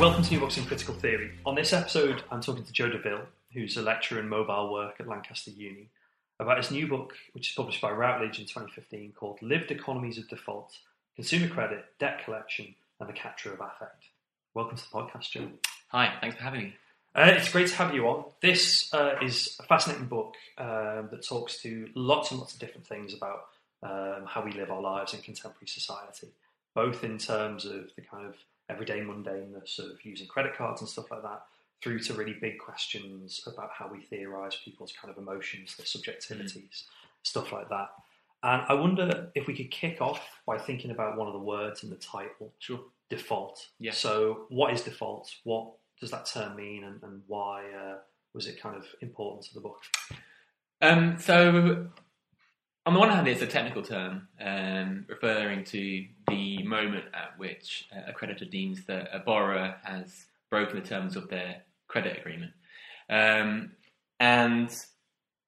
Welcome to New Books in Critical Theory. On this episode, I'm talking to Joe Deville, who's a lecturer in mobile work at Lancaster Uni, about his new book, which is published by Routledge in 2015, called Lived Economies of Default Consumer Credit, Debt Collection, and the Capture of Affect. Welcome to the podcast, Joe. Hi, thanks for having me. Uh, it's great to have you on. This uh, is a fascinating book um, that talks to lots and lots of different things about um, how we live our lives in contemporary society, both in terms of the kind of everyday mundaneness of using credit cards and stuff like that, through to really big questions about how we theorize people's kind of emotions, their subjectivities, stuff like that. And I wonder if we could kick off by thinking about one of the words in the title. Sure. Default. Yeah. So, what is default? What does that term mean, and, and why uh, was it kind of important to the book? Um, so, on the one hand, it's a technical term um, referring to the moment at which uh, a creditor deems that a borrower has broken the terms of their credit agreement. Um, and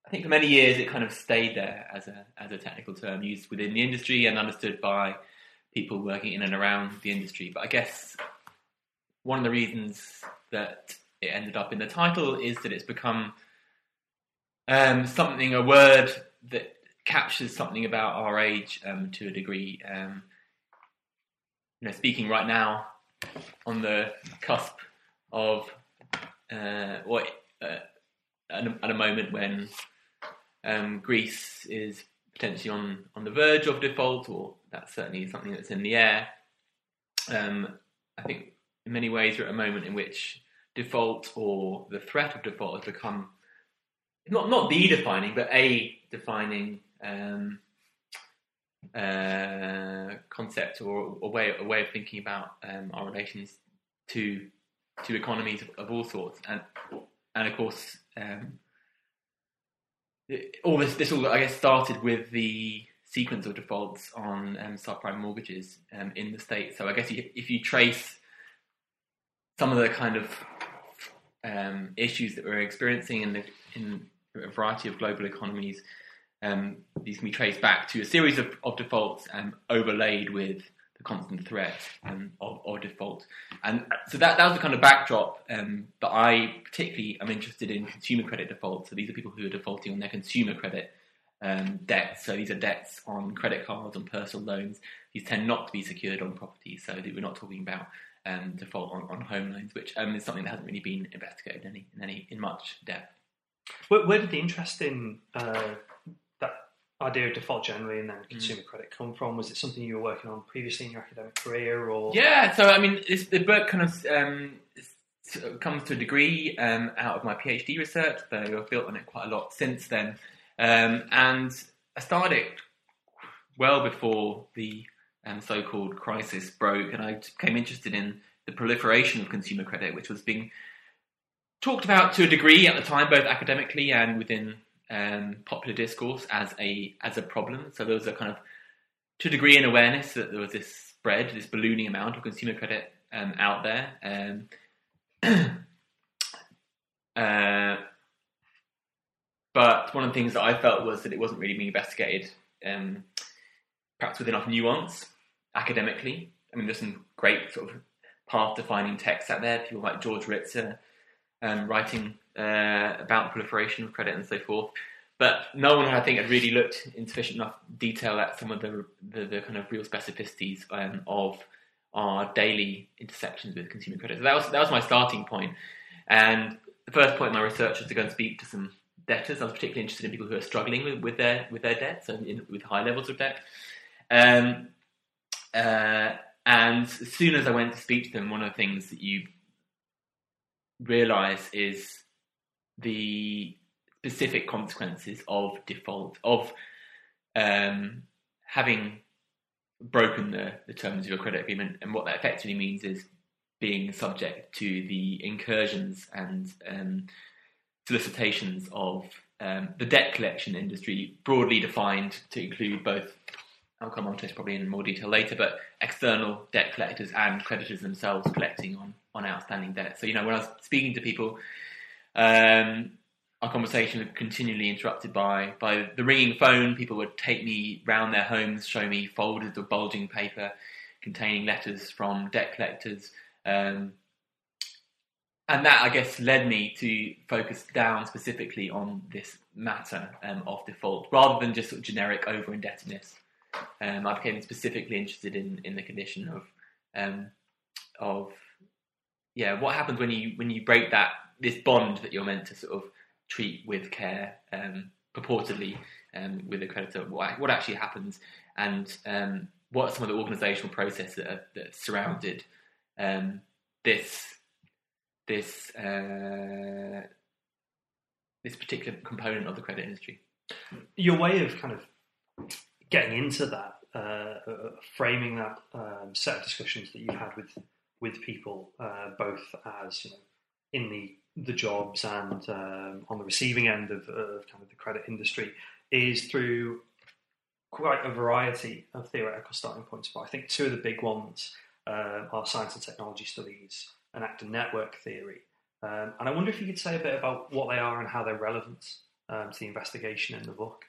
I think for many years it kind of stayed there as a, as a technical term used within the industry and understood by people working in and around the industry. But I guess one of the reasons that it ended up in the title is that it's become um, something, a word that captures something about our age um, to a degree. Um, you know, speaking right now on the cusp of uh, what uh, at, a, at a moment when um, Greece is potentially on, on the verge of default, or that's certainly something that's in the air. Um, I think in many ways we're at a moment in which default or the threat of default has become not not the defining, but a defining um, uh, concept or a way a way of thinking about um, our relations to to economies of, all sorts, and and of course um, all this this all I guess started with the sequence of defaults on um, subprime mortgages um, in the states. So I guess you, if you trace some of the kind of um, issues that we're experiencing in the in a variety of global economies, um, these can be traced back to a series of, of defaults um, overlaid with the constant threat um, of, of, default. And so that, that was the kind of backdrop um, that I particularly am interested in consumer credit defaults. So these are people who are defaulting on their consumer credit um, debts. So these are debts on credit cards, on personal loans. These tend not to be secured on property. So we're not talking about um, default on, on, home loans, which um, is something that hasn't really been investigated in any in, any, in much depth. Where, where did the interest in uh, idea of default generally and then mm. consumer mm. credit come from? Was it something you were working on previously in your academic career, or yeah? So I mean, the book kind of um, comes to a degree um, out of my PhD research, though I've built on it quite a lot since then. Um, and I started it well before the um, so-called crisis broke, and I became interested in the proliferation of consumer credit, which was being talked about to a degree at the time, both academically and within um, popular discourse as a as a problem. So there was a kind of to a degree an awareness that there was this spread, this ballooning amount of consumer credit um, out there. Um, uh, but one of the things that I felt was that it wasn't really being investigated, um, perhaps with enough nuance academically. I mean, there's some great sort of path-defining texts out there. People like George Ritzer um, writing uh, about the proliferation of credit and so forth. But no one, I think, had really looked in sufficient enough detail at some of the the, the kind of real specificities um, of our daily intersections with consumer credit. So that was that was my starting point. And the first point in my research was to go and speak to some debtors. I was particularly interested in people who are struggling with, with their with their debts and in, with high levels of debt. Um, uh, and as soon as I went to speak to them, one of the things that you realize is the specific consequences of default, of um, having broken the, the terms of your credit agreement, and what that effectively means is being subject to the incursions and um, solicitations of um, the debt collection industry, broadly defined to include both. I'll come on to this probably in more detail later, but external debt collectors and creditors themselves collecting on on outstanding debt. So you know, when I was speaking to people, um, our conversation was continually interrupted by by the ringing phone. People would take me round their homes, show me folders of bulging paper containing letters from debt collectors. Um, and that, I guess, led me to focus down specifically on this matter um, of default, rather than just sort of generic over indebtedness. Um, I became specifically interested in, in the condition of um, of yeah, what happens when you when you break that this bond that you're meant to sort of treat with care, um, purportedly um, with a creditor, what, what actually happens, and um, what are some of the organisational processes that, are, that surrounded um, this this uh, this particular component of the credit industry. Your way of kind of getting into that, uh, uh, framing that um, set of discussions that you had with with people, uh, both as you know, in the the jobs and um, on the receiving end of, of, kind of the credit industry, is through quite a variety of theoretical starting points. But I think two of the big ones uh, are science and technology studies and actor network theory. Um, and I wonder if you could say a bit about what they are and how they're relevant um, to the investigation in the book.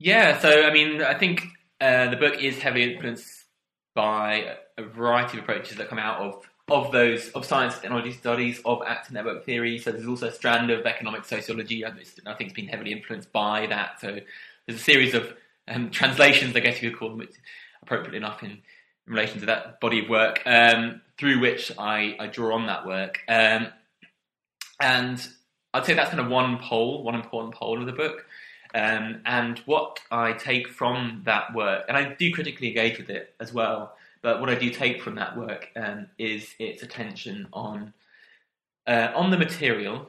Yeah, so I mean, I think uh, the book is heavily influenced by a variety of approaches that come out of of those of science and technology studies of actor network theory. So there's also a strand of economic sociology. I think it's been heavily influenced by that. So there's a series of um, translations, I guess you could call them, appropriately enough in, in, relation to that body of work, um, through which I, I, draw on that work. Um, and I'd say that's kind of one pole, one important pole of the book. Um, and what I take from that work, and I do critically engage with it as well, but what I do take from that work um, is its attention on uh, on the material,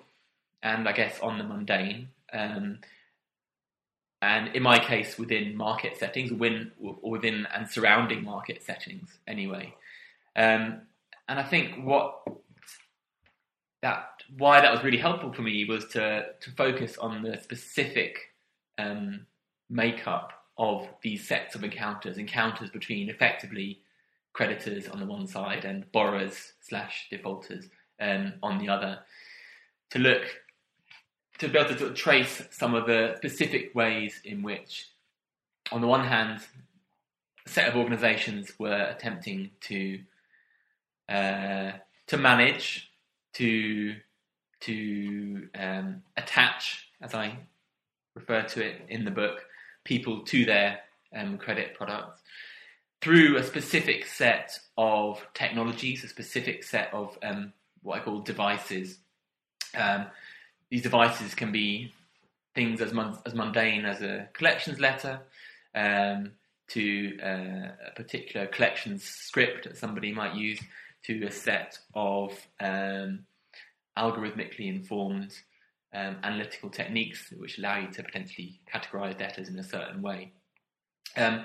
and I guess on the mundane, um, and in my case, within market settings, within, or within and surrounding market settings, anyway. Um, and I think what that why that was really helpful for me was to to focus on the specific um, makeup of these sets of encounters, encounters between effectively creditors on the one side and borrowers slash defaulters um, on the other, to look to be able to sort of trace some of the specific ways in which, on the one hand, a set of organisations were attempting to uh, to manage, to to um, attach, as I refer to it in the book, people to their um, credit products through a specific set of technologies, a specific set of um, what I call devices. Um, these devices can be things as, as mundane as a collections letter um, to uh, a particular collections script that somebody might use to a set of um, algorithmically informed um, analytical techniques which allow you to potentially categorize debtors in a certain way. Um,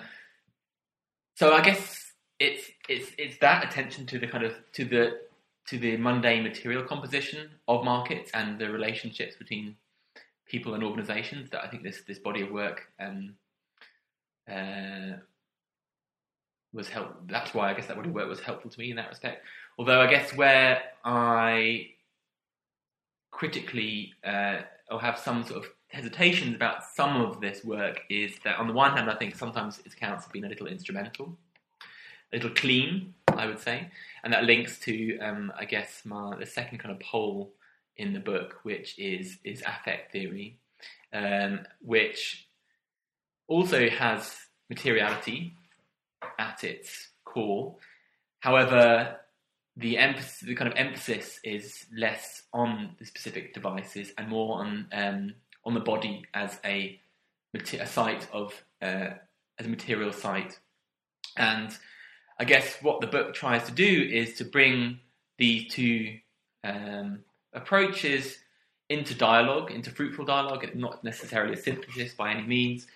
so I guess it's it's it's that attention to the kind of to the to the mundane material composition of markets and the relationships between people and organisations that I think this this body of work um, uh, was help. That's why I guess that body of work was helpful to me in that respect. Although I guess where I critically uh, or have some sort of hesitations about some of this work is that on the one hand, I think sometimes its accounts have been a little instrumental, a little clean, I would say, and that links to, um, I guess, my the second kind of pole in the book, which is is affect theory, um, which also has materiality at its core. However, the emphasis, the kind of emphasis is less on the specific devices and more on um, on the body as a a site of uh, as a material site. And I guess what the book tries to do is to bring these two um, approaches into dialogue, into fruitful dialogue. Not necessarily a synthesis by any means,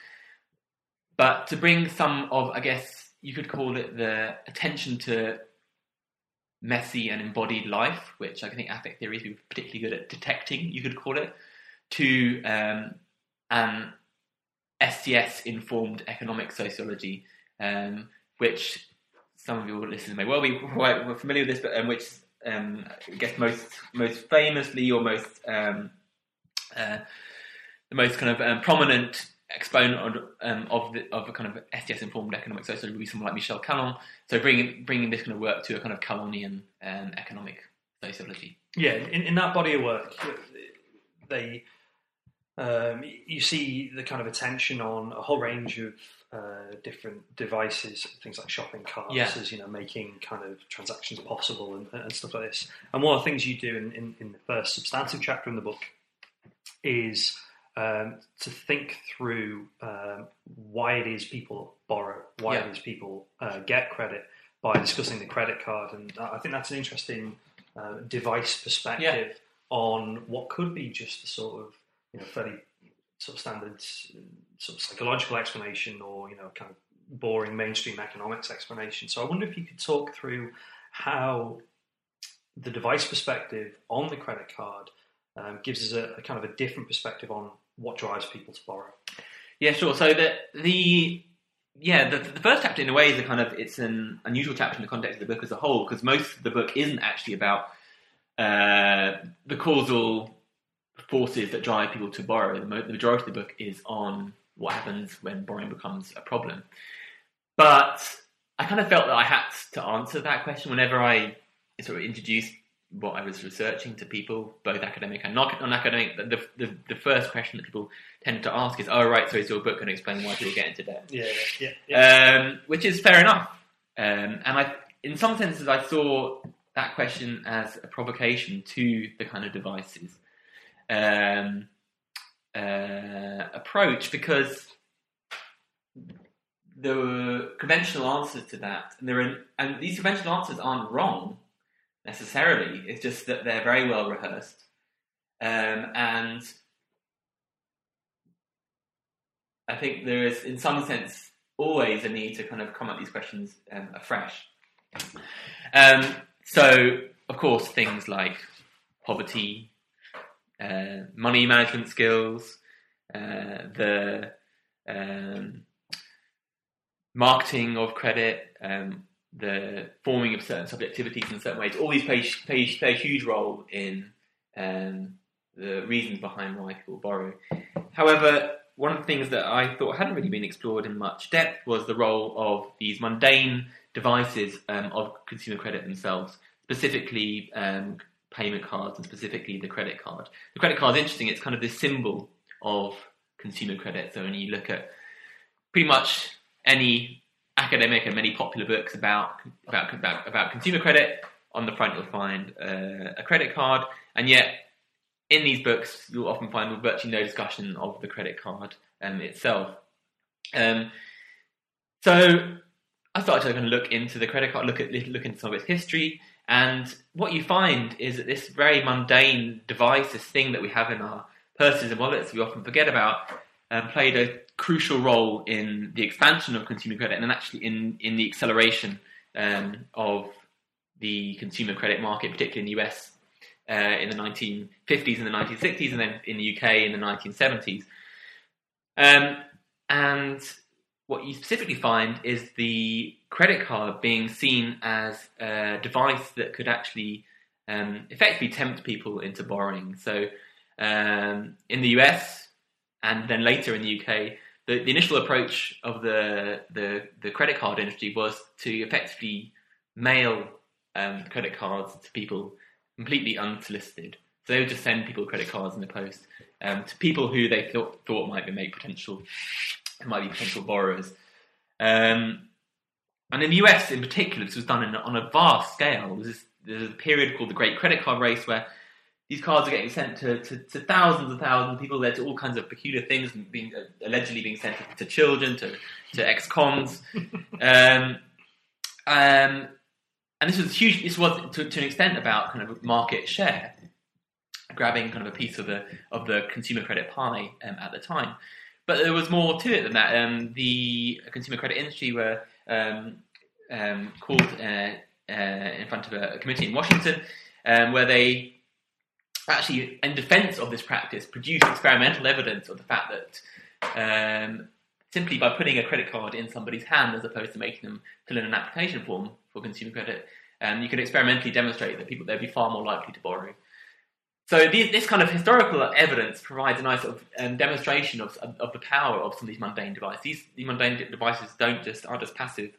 but to bring some of, I guess, you could call it the attention to messy and embodied life, which I think affect theory is particularly good at detecting, you could call it, to um, an STS informed economic sociology, um, which some of your listeners may well be quite familiar with this, but um, which um, I guess most most famously or most um, uh, the most kind of um, prominent exponent of, um, of, the, of a kind of STS informed economic sociology would be someone like Michel Callon. So bringing bringing this kind of work to a kind of Callonian um, economic sociology. Yeah, in, in that body of work, they um, you see the kind of attention on a whole range of uh, different devices, things like shopping carts, Yeah. as you know, making kind of transactions possible and, and stuff like this. And one of the things you do in, in, in the first substantive chapter in the book is um, to think through um, why it is people borrow, why Yeah. it is people uh, get credit by discussing the credit card. And I think that's an interesting uh, device perspective on what could be just a sort of you know fairly sort of standard sort of psychological explanation or you know kind of boring mainstream economics explanation. So I wonder if you could talk through how the device perspective on the credit card um, gives us a, a kind of a different perspective on what drives people to borrow. Yeah, sure. So the the yeah the, the first chapter in a way is a kind of it's an unusual chapter in the context of the book as a whole because most of the book isn't actually about uh, the causal forces that drive people to borrow. The, majority of the book is on what happens when borrowing becomes a problem. But I kind of felt that I had to answer that question whenever I sort of introduced what I was researching to people, both academic and not non-academic. The, the, the first question that people tend to ask is, "Oh, right, so is your book going to explain why people get into debt?" Yeah, yeah, um, which is fair enough. Um, and I, in some senses, I saw that question as a provocation to the kind of devices um, uh, approach because the conventional answers to that, and there are, and these conventional answers aren't wrong necessarily. It's just that they're very well rehearsed, um, and I think there is, in some sense, always a need to kind of come at these questions um, afresh. Um, so, of course, things like poverty, uh, money management skills, uh, the um, marketing of credit, um, the forming of certain subjectivities in certain ways, all these play, play, play a huge role in um, the reasons behind why people borrow. However, one of the things that I thought hadn't really been explored in much depth was the role of these mundane devices um, of consumer credit themselves, specifically um, payment cards and specifically the credit card. The credit card is interesting, it's kind of this symbol of consumer credit. So when you look at pretty much any academic and many popular books about about about, about consumer credit, on the front you'll find uh, a credit card, and yet in these books you'll often find virtually no discussion of the credit card um, itself. Um, so I started to kind look into the credit card, look at look into some of its history, and what you find is that this very mundane device, this thing that we have in our purses and wallets, we often forget about, um, played a crucial role in the expansion of consumer credit and actually in in the acceleration um, of the consumer credit market, particularly in the US uh, in the 1950s and the 1960s, and then in the UK in the 1970s. Um, and what you specifically find is the credit card being seen as a device that could actually um, effectively tempt people into borrowing. So um, in the US and then later in the UK, the, the initial approach of the, the, the credit card industry was to effectively mail um, credit cards to people completely unsolicited. So they would just send people credit cards in the post um, to people who they thought, thought might be make potential might be potential borrowers. Um, and in the US, in particular, this was done in, on a vast scale. There was this, there's a period called the Great Credit Card Race where these cards are getting sent to, to, to thousands and thousands of people. They're to all kinds of peculiar things, being uh, allegedly being sent to, to children, to to ex-cons. um, um, and this was huge. This was to, to an extent about kind of market share, grabbing kind of a piece of the of the consumer credit pie um, at the time. But there was more to it than that. Um, the consumer credit industry were um, um, called uh, uh, in front of a, a committee in Washington, um, where they actually, in defence of this practice, produced experimental evidence of the fact that um, simply by putting a credit card in somebody's hand as opposed to making them fill in an application form for consumer credit, um, you can experimentally demonstrate that people they'd be far more likely to borrow. So these, this kind of historical evidence provides a nice sort of um, demonstration of, of, of, the power of some of these mundane devices. These, these mundane devices don't just are just passive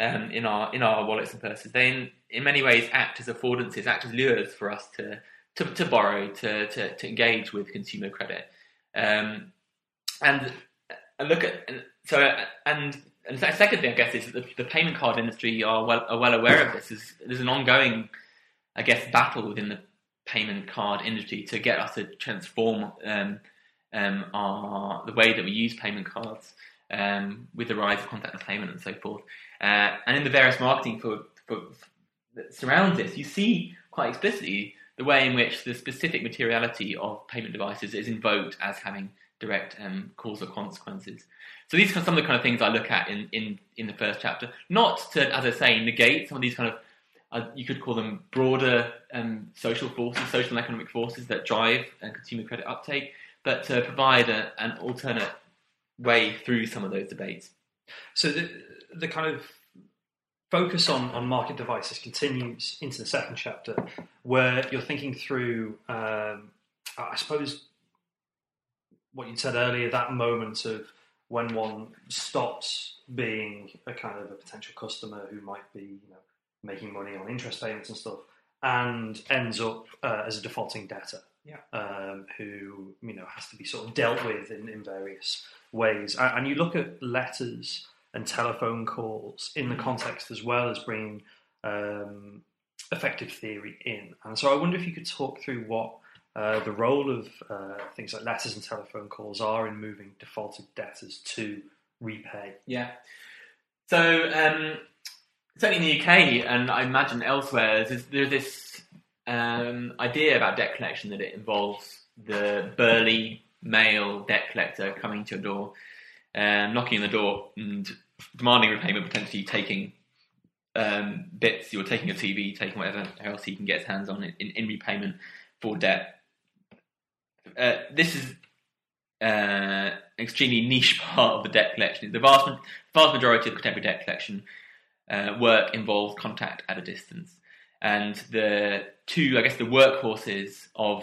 um, in our in our wallets and purses. They in, in many ways act as affordances, act as lures for us to to, to borrow, to, to, to engage with consumer credit. Um, and and look at and so and and the second thing I guess is that the, the payment card industry are well are well aware of this. Is there's an ongoing, I guess, battle within the payment card industry to get us to transform um, um, our the way that we use payment cards um, with the rise of contactless payment and so forth. Uh, and in the various marketing for, for, that surrounds this, you see quite explicitly the way in which the specific materiality of payment devices is invoked as having direct um, causal consequences. So these are some of the kind of things I look at in, in, in the first chapter. Not to, as I say, negate some of these kind of, uh, you could call them broader um, social forces, social and economic forces that drive uh, consumer credit uptake, but to provide a, an alternate way through some of those debates. So the, the kind of focus on, on market devices continues into the second chapter, where you're thinking through, um, I suppose, what you said earlier, that moment of when one stops being a kind of a potential customer who might be, you know, making money on interest payments and stuff, and ends up uh, as a defaulting debtor, yeah. um, who you know has to be sort of dealt with in, in various ways. And you look at letters and telephone calls in the context as well as bringing um, affective theory in. And so I wonder if you could talk through what uh, the role of uh, things like letters and telephone calls are in moving defaulted debtors to repay. Yeah. So um, certainly in the UK, and I imagine elsewhere, there's, there's this um, idea about debt collection that it involves the burly male debt collector coming to your door, um, knocking on the door and demanding repayment, potentially taking um, bits, you're taking a TV, taking whatever else he can get his hands on in, in repayment for debt. Uh, this is uh, an extremely niche part of the debt collection. The vast, vast majority of contemporary debt collection uh, work involves contact at a distance. And the two, I guess, the workhorses of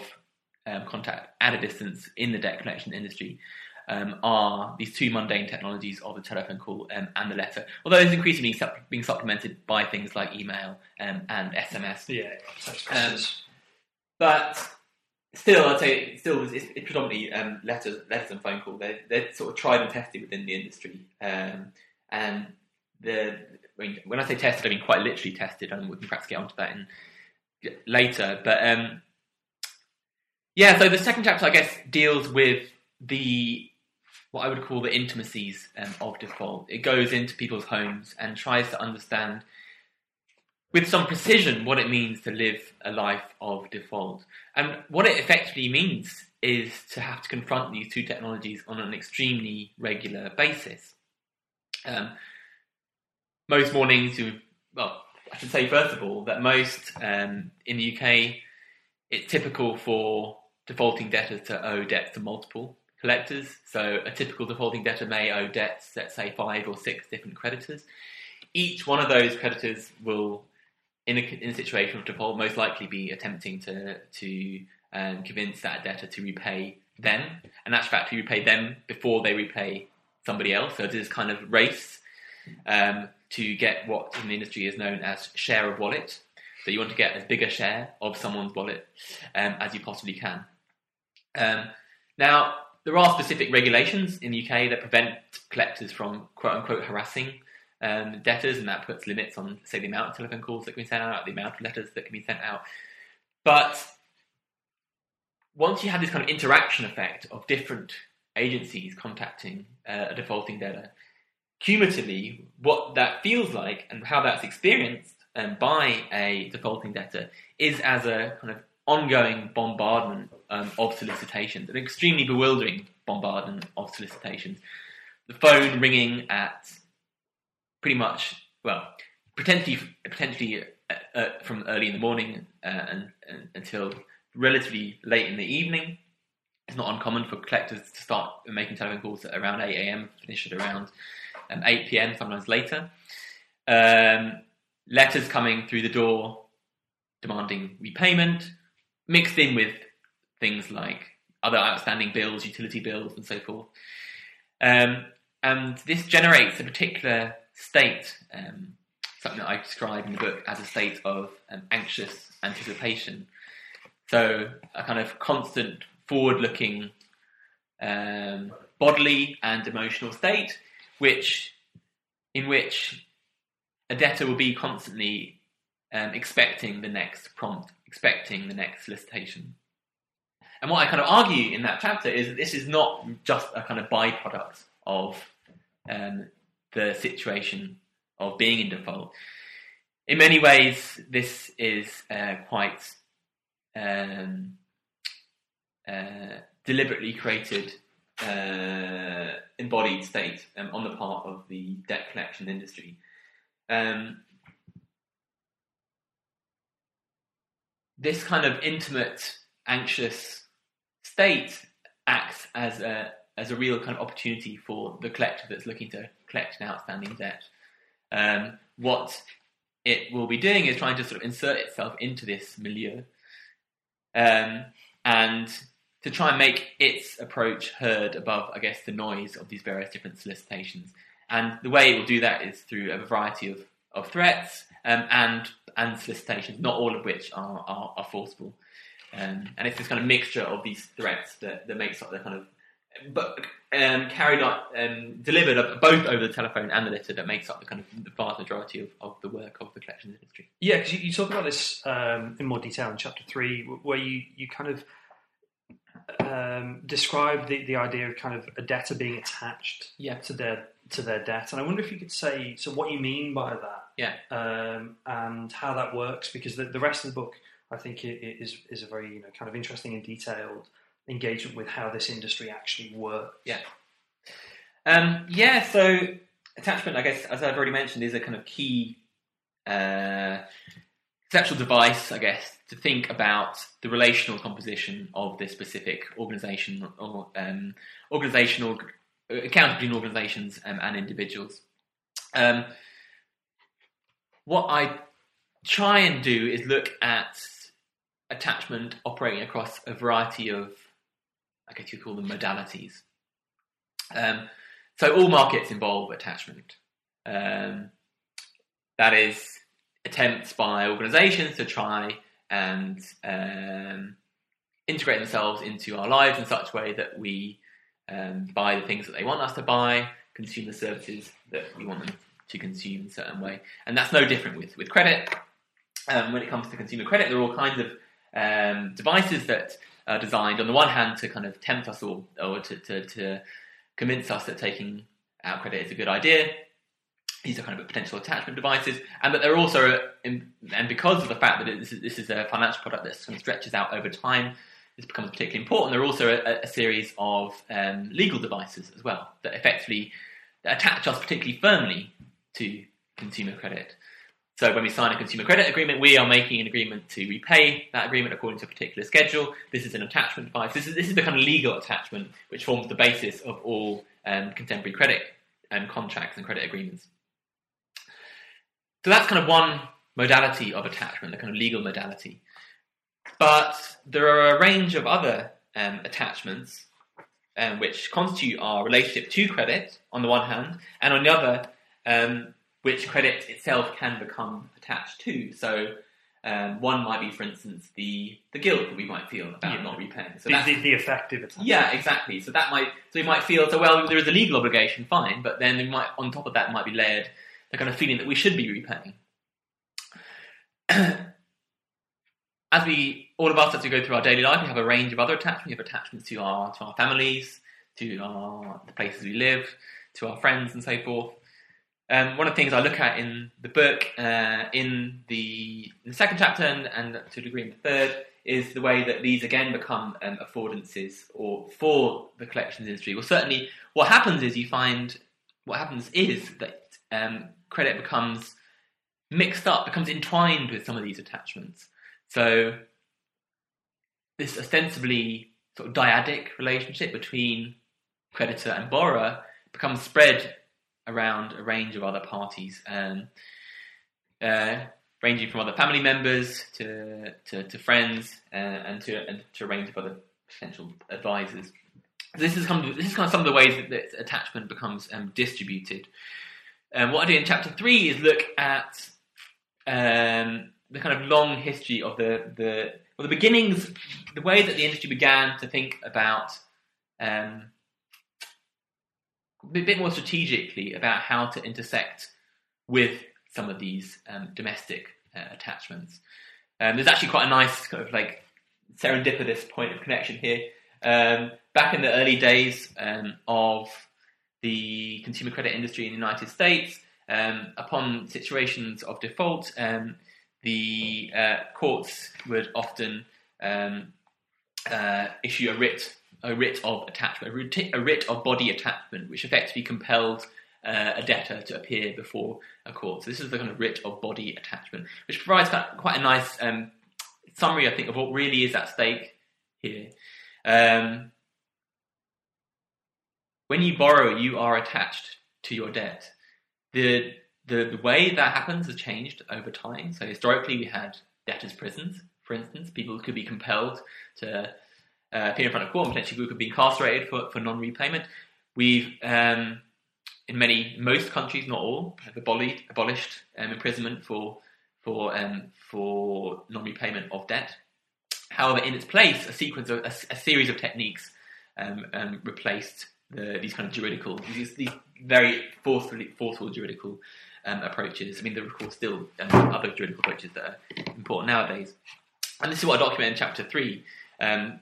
um, contact at a distance in the debt collection industry um, are these two mundane technologies of the telephone call um, and the letter. Although it's increasingly supp- being supplemented by things like email um, and SMS. Yeah, um, but still, I'd say still it's, it's predominantly um, letters, letters and phone call. They're, they're sort of tried and tested within the industry, um, and the when I say tested, I mean quite literally tested, and we can perhaps get onto that in later. But um, yeah, so the second chapter, I guess, deals with the what I would call the intimacies um, of default. It goes into people's homes and tries to understand with some precision what it means to live a life of default. And what it effectively means is to have to confront these two technologies on an extremely regular basis. Um, most mornings, you well, I should say first of all that most um, in the UK, it's typical for defaulting debtors to owe debts to multiple collectors. So a typical defaulting debtor may owe debts, let's say five or six different creditors. Each one of those creditors will, in a, in a situation of default, most likely be attempting to to um, convince that debtor to repay them, and actually, fact, to repay them before they repay somebody else. So there's kind of race um, to get what in the industry is known as share of wallet. So you want to get as big a share of someone's wallet um, as you possibly can. Um, now, there are specific regulations in the UK that prevent collectors from quote unquote harassing um, debtors, and that puts limits on, say, the amount of telephone calls that can be sent out, the amount of letters that can be sent out. But once you have this kind of interaction effect of different agencies contacting uh, a defaulting debtor, cumulatively, what that feels like and how that's experienced um, by a defaulting debtor is as a kind of ongoing bombardment um, of solicitations, an extremely bewildering bombardment of solicitations. The phone ringing at pretty much well potentially potentially uh, uh, from early in the morning uh, and, and, until relatively late in the evening. It's not uncommon for collectors to start making telephone calls at around 8 a.m., finish at around um, 8 p.m., sometimes later. Um, letters coming through the door demanding repayment, mixed in with things like other outstanding bills, utility bills, and so forth. Um, and this generates a particular state, um, something that I describe in the book as a state of um, anxious anticipation. So, a kind of constant forward looking um, bodily and emotional state, which in which a debtor will be constantly um, expecting the next prompt, expecting the next solicitation. And what I kind of argue in that chapter is that this is not just a kind of byproduct of um, the situation of being in default. In many ways, this is uh, quite um, uh, deliberately created uh, embodied state um, on the part of the debt collection industry. Um, this kind of intimate, anxious state acts as a as a real kind of opportunity for the collector that's looking to collect an outstanding debt. Um, what it will be doing is trying to sort of insert itself into this milieu um, and to try and make its approach heard above, I guess, the noise of these various different solicitations. And the way it will do that is through a variety of, of threats um, and and solicitations, not all of which are, are, are forcible. Um, and it's this kind of mixture of these threats that, that makes up the kind of but um, carried out, um, delivered both over the telephone and the letter that makes up the kind of the vast majority of, of the work of the collections industry. Yeah, because you, you, talk about this um, in more detail in chapter three, where you, you kind of um, describe the, the idea of kind of a debtor being attached yeah. to their to their debt, and I wonder if you could say so what you mean by that, yeah, um, and how that works, because the, the rest of the book I think it, it is is a very you know kind of interesting and detailed engagement with how this industry actually works. Yeah. Um, yeah, so attachment, I guess, as I've already mentioned, is a kind of key uh, conceptual device, I guess, to think about the relational composition of this specific organization or um, organizational account between organizations um, and individuals. Um, what I try and do is look at attachment operating across a variety of I guess you call them modalities. Um, so all markets involve attachment. Um, that is attempts by organisations to try and um, integrate themselves into our lives in such a way that we um, buy the things that they want us to buy, consume the services that we want them to consume in a certain way. And that's no different with, with credit. Um, when it comes to consumer credit, there are all kinds of um, devices that are designed on the one hand to kind of tempt us or, or to, to, to convince us that taking out credit is a good idea. These are kind of potential attachment devices, and but they're also, in, and because of the fact that it, this, is, this is a financial product that kind of stretches out over time, this becomes particularly important. There are also a, a series of um, legal devices as well that effectively attach us particularly firmly to consumer credit. So when we sign a consumer credit agreement, we are making an agreement to repay that agreement according to a particular schedule. This is an attachment device. This is, this is the kind of legal attachment which forms the basis of all um, contemporary credit um, contracts and credit agreements. So that's kind of one modality of attachment, the kind of legal modality. But there are a range of other um, attachments um, which constitute our relationship to credit on the one hand, and on the other, um, which credit itself can become attached to. So um, one might be, for instance, the the guilt that we might feel about yeah. not repaying. So the, the, the affective attachment. Yeah, exactly. So that might so we might feel so well there is a legal obligation, fine, but then we might on top of that might be layered the kind of feeling that we should be repaying. as we all of us as we go through our daily life, we have a range of other attachments. We have attachments to our to our families, to our the places we live, to our friends, and so forth. Um, one of the things I look at in the book, uh, in, the, in, the, second chapter and, and, to a degree in the third, is the way that these again become um, affordances or for the collections industry. Well, certainly, what happens is you find what happens is that um, credit becomes mixed up, becomes entwined with some of these attachments. So this ostensibly sort of dyadic relationship between creditor and borrower becomes spread around a range of other parties, um, uh, ranging from other family members to to, to friends uh, and to and to a range of other potential advisors. This is kind of, this is kind of some of the ways that, that attachment becomes um, distributed. Um, what I do in chapter three is look at um, the kind of long history of the the well, the beginnings, the way that the industry began to think about um, a bit more strategically about how to intersect with some of these um, domestic uh, attachments. Um, there's actually quite a nice kind of like serendipitous point of connection here. Um, back in the early days um, of the consumer credit industry in the United States, um, upon situations of default, um, the uh, courts would often uh, issue a writ a writ of attachment, a writ, of body attachment, which effectively compelled uh, a debtor to appear before a court. So this is the kind of writ of body attachment, which provides quite a nice um, summary, I think, of what really is at stake here. Um, when you borrow, you are attached to your debt. The, the the way that happens has changed over time. So historically, we had debtors' prisons, for instance. People could be compelled to uh, appear in front of court potentially we could be incarcerated for, for non-repayment. We've, um, in many, most countries, not all, have abolished, abolished um, imprisonment for for um, for non-repayment of debt. However, in its place, a sequence of a, a series of techniques um, um, replaced the, these kind of juridical, these, these very forcefully, forceful juridical um, approaches. I mean, there are of course still other juridical approaches that are important nowadays. And this is what I document in chapter three. Um,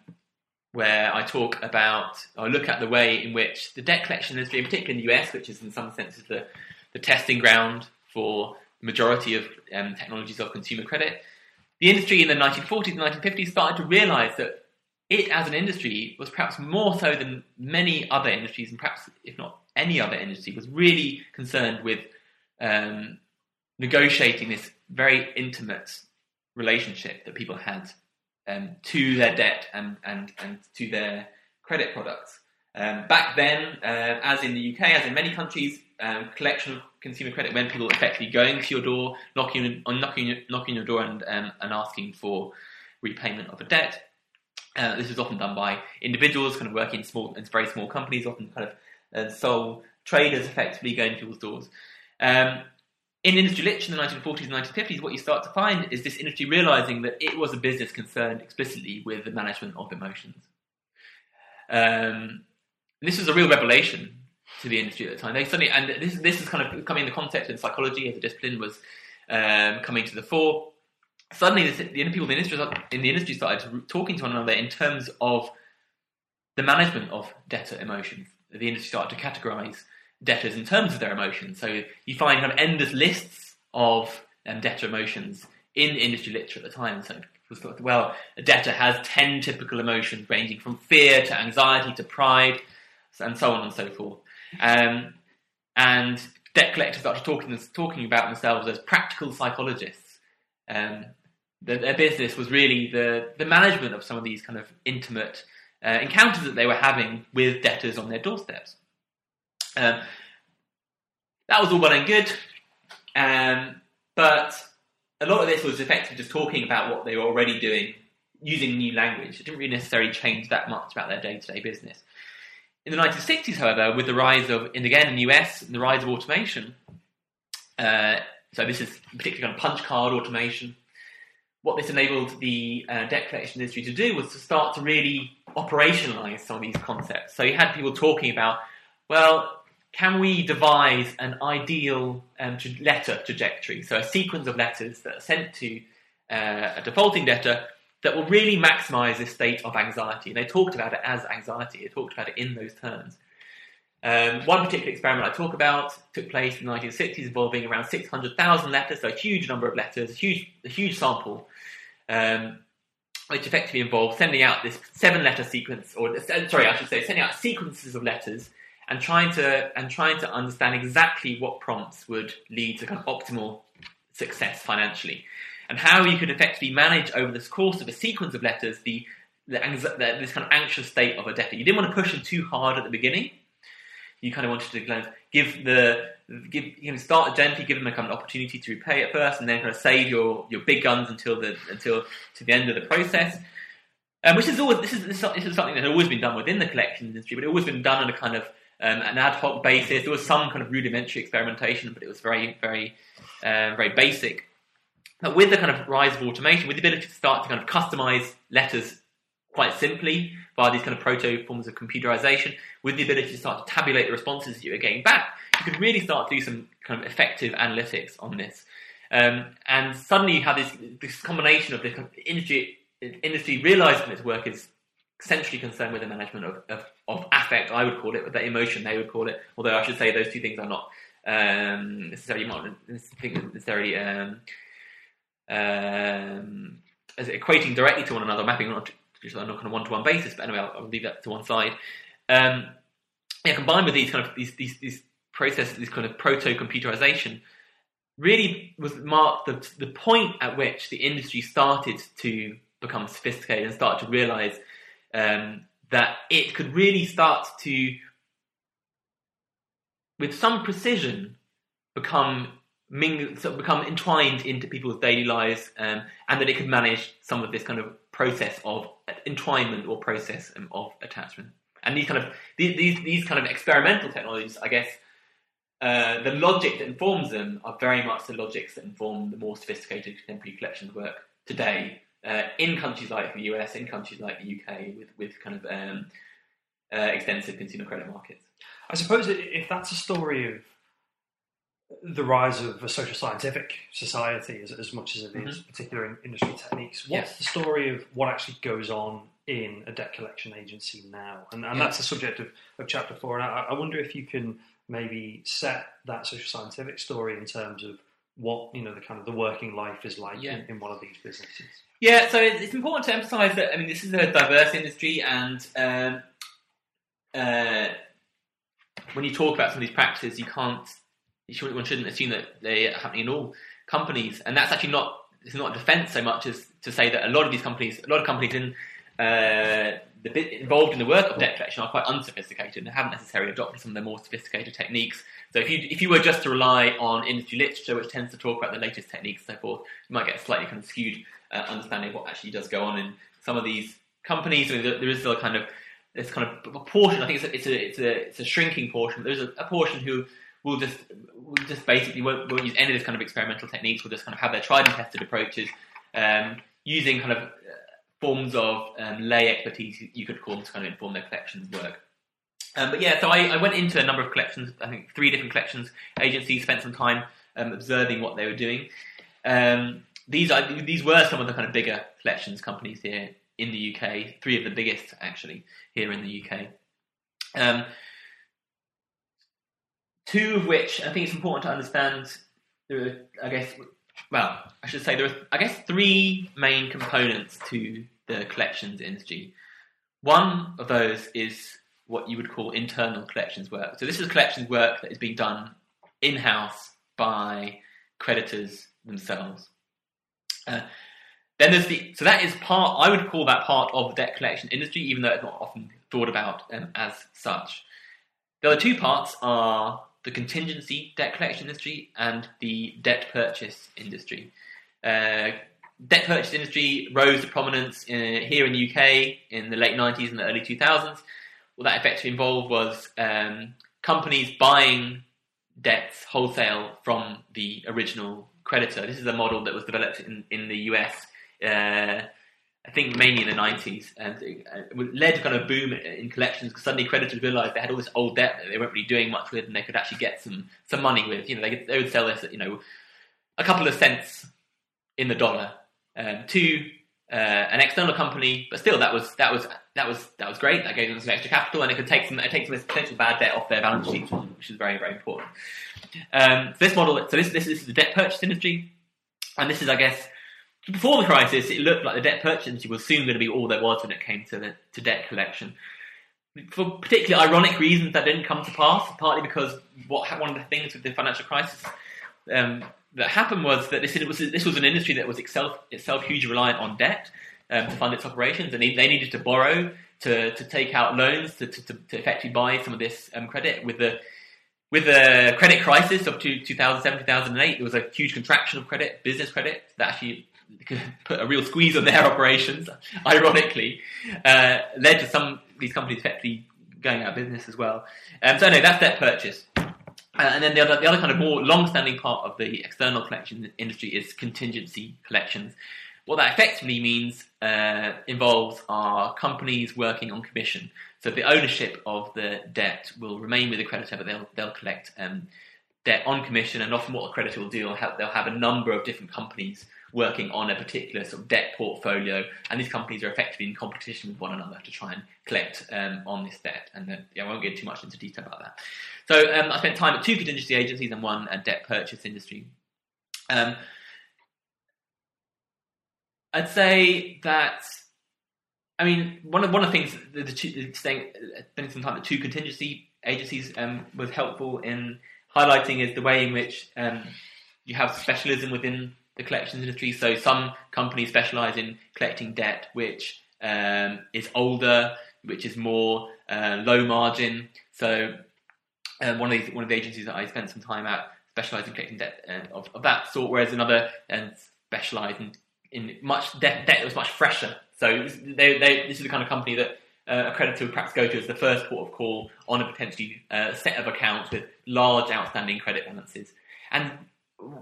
where I talk about or look at the way in which the debt collection industry, in particular in the US, which is in some senses the, the testing ground for the majority of um, technologies of consumer credit, the industry in the 1940s and 1950s started to realize that it as an industry was perhaps more so than many other industries, and perhaps if not any other industry, was really concerned with um, negotiating this very intimate relationship that people had um, to their debt and, and, and to their credit products. Um, back then, uh, as in the UK, as in many countries, um, collection of consumer credit when people effectively going to your door, knocking on knocking knocking your door and um, and asking for repayment of a debt. Uh, this is often done by individuals, kind of working in small in very small companies, often kind of uh, sole traders, effectively going to people's doors. Um, in industry literature in the 1940s and 1950s, what you start to find is this industry realizing that it was a business concerned explicitly with the management of emotions. Um, this was a real revelation to the industry at the time. They suddenly, and this, this is kind of coming in the context in psychology as a discipline was um, coming to the fore. Suddenly, the, the people in the, industry, in the industry started talking to one another in terms of the management of debtor emotions. The industry started to categorize debtors in terms of their emotions. So you find kind of endless lists of um, debtor emotions in industry literature at the time. So well, a debtor has 10 typical emotions ranging from fear to anxiety to pride and so on and so forth. Um, and debt collectors started talking, talking about themselves as practical psychologists. Um, the, their business was really the, the management of some of these kind of intimate uh, encounters that they were having with debtors on their doorsteps. Um, that was all well and good, um, but a lot of this was effectively just talking about what they were already doing using new language. It didn't really necessarily change that much about their day to day business. In the 1960s, however, with the rise of, and again in the US, the rise of automation, uh, so this is particularly on punch card automation, what this enabled the uh, debt collection industry to do was to start to really operationalize some of these concepts. So you had people talking about, well, can we devise an ideal um, letter trajectory? So a sequence of letters that are sent to uh, a defaulting debtor that will really maximize this state of anxiety. And they talked about it as anxiety. They talked about it in those terms. Um, one particular experiment I talk about took place in the 1960s involving around 600,000 letters, so a huge number of letters, a huge, a huge sample, um, which effectively involved sending out this seven letter sequence, or sorry, I should say, sending out sequences of letters and trying to and trying to understand exactly what prompts would lead to kind of optimal success financially, and how you could effectively manage over this course of a sequence of letters the, the, the this kind of anxious state of a debtor. You didn't want to push them too hard at the beginning. You kind of wanted to kind of give the give you know start gently, give them a kind of opportunity to repay at first, and then kind of save your, your big guns until the until to the end of the process. Um, which is always this is, this is something that has always been done within the collection industry, but it always been done in a kind of um, an ad hoc basis. There was some kind of rudimentary experimentation, but it was very very uh, very basic. But with the kind of rise of automation, with the ability to start to kind of customize letters quite simply via these kind of proto forms of computerization, with the ability to start to tabulate the responses you are getting back, you could really start to do some kind of effective analytics on this. Um, and suddenly you have this, this combination of the kind of industry, industry realizing its work is essentially concerned with the management of, of, of affect, I would call it, with the emotion they would call it, although I should say those two things are not um, necessarily not necessarily um, um, as equating directly to one another, mapping on on a kind of one-to-one basis. But anyway, I'll, I'll leave that to one side. Um, yeah, combined with these kind of these these, these processes, this kind of proto-computerization, really was marked the the point at which the industry started to become sophisticated and start to realize um, that it could really start to, with some precision, become ming- sort of become entwined into people's daily lives, um, and that it could manage some of this kind of process of entwinement or process um, of attachment. And these kind of these, these, these kind of experimental technologies, I guess, uh, the logic that informs them are very much the logics that inform the more sophisticated contemporary collections work today uh, in countries like the US, in countries like the UK, with with kind of um, uh, extensive consumer credit markets. I suppose if that's a story of the rise of a social scientific society as, as much as it is mm-hmm. particular in industry techniques. What's yes. the story of what actually goes on in a debt collection agency now? And, and yeah. that's the subject of, of chapter four. And I, I, wonder if you can maybe set that social scientific story in terms of what you know the kind of the working life is like yeah. in, in, one of these businesses. Yeah, so it's important to emphasise that I mean this is a diverse industry, and um, uh, when you talk about some of these practices, you can't should, one shouldn't assume that they're happening in all companies, and that's actually not it's not a defence so much as to say that a lot of these companies, a lot of companies in uh, the bit involved in the work of debt collection are quite unsophisticated and haven't necessarily adopted some of the more sophisticated techniques. So if you if you were just to rely on industry literature, which tends to talk about the latest techniques and so forth, you might get a slightly kind of skewed uh, understanding of what actually does go on in some of these companies. I mean, there is still a kind of this kind of a portion. I think it's a it's a it's a, it's a shrinking portion. There's a, a portion who will just will just basically won't, won't, use any of this kind of experimental techniques. We'll just kind of have their tried and tested approaches, um, using kind of uh, forms of um, lay expertise you could call them to kind of inform their collections work. Um, but yeah, so I, I, went into a number of collections. I think three different collections agencies. Spent some time um, observing what they were doing. Um, these are these were some of the kind of bigger collections companies here in the UK. Three of the biggest actually here in the UK. Um, two of which I think it's important to understand. There are, I guess, well, I should say there are, I guess, three main components to the collections industry. One of those is what you would call internal collections work. So this is collections work that is being done in house by creditors themselves. Uh, then there's the so that is part. I would call that part of the debt collection industry, even though it's not often thought about um, as such. The other two parts are the contingency debt collection industry and the debt purchase industry. Uh, debt purchase industry rose to prominence in, uh, here in the UK in the late 90s and the early 2000s. What that effectively involved was um, companies buying debts wholesale from the original creditor. This is a model that was developed in, in the US uh, I think mainly in the 90s, and it led to kind of boom in collections because suddenly creditors realised they had all this old debt that they weren't really doing much with, and they could actually get some some money with. You know, they, they would sell this at you know a couple of cents in the dollar um, to uh, an external company, but still that was that was that was that was great. That gave them some extra capital, and it could take some it take some potential bad debt off their balance sheet, which is very very important. Um, so this model, so this, this this is the debt purchase industry, and this is I guess before the crisis, it looked like the debt purchase industry was soon going to be all there was when it came to the, to debt collection. for particularly ironic reasons that didn't come to pass. Partly because what one of the things with the financial crisis um, that happened was that this was this was an industry that was itself itself hugely reliant on debt um, to fund its operations, and they, needed to borrow to, to take out loans to, to, to effectively buy some of this um, credit. With the with the credit crisis of 2007 2008 there was a huge contraction of credit business credit that actually put a real squeeze on their operations ironically uh, led to some of these companies effectively going out of business as well. Um, so no that's debt purchase uh, and then the other, the other kind of more long-standing part of the external collection industry is contingency collections. What that effectively means uh, involves our companies working on commission. So the ownership of the debt will remain with the creditor, but they'll they'll collect um, debt on commission. And often, what a creditor will do, they'll have, they'll have a number of different companies working on a particular sort of debt portfolio, and these companies are effectively in competition with one another to try and collect um, on this debt. And then, yeah, I won't get too much into detail about that. So um, I spent time at two contingency agencies and one at debt purchase industry. Um, I'd say that. I mean, one of one of the things the, the two, staying spending some time at two contingency agencies um, was helpful in highlighting is the way in which um, you have specialism within the collections industry. So some companies specialize in collecting debt which um, is older, which is more uh, low margin. So uh, one of these one of the agencies that I spent some time at specialised in collecting debt uh, of, of, that sort, whereas another uh, specialised in, in much debt, debt that was much fresher. So they, they, this is the kind of company that uh, a creditor would perhaps go to as the first port of call on a potentially uh, set of accounts with large outstanding credit balances. And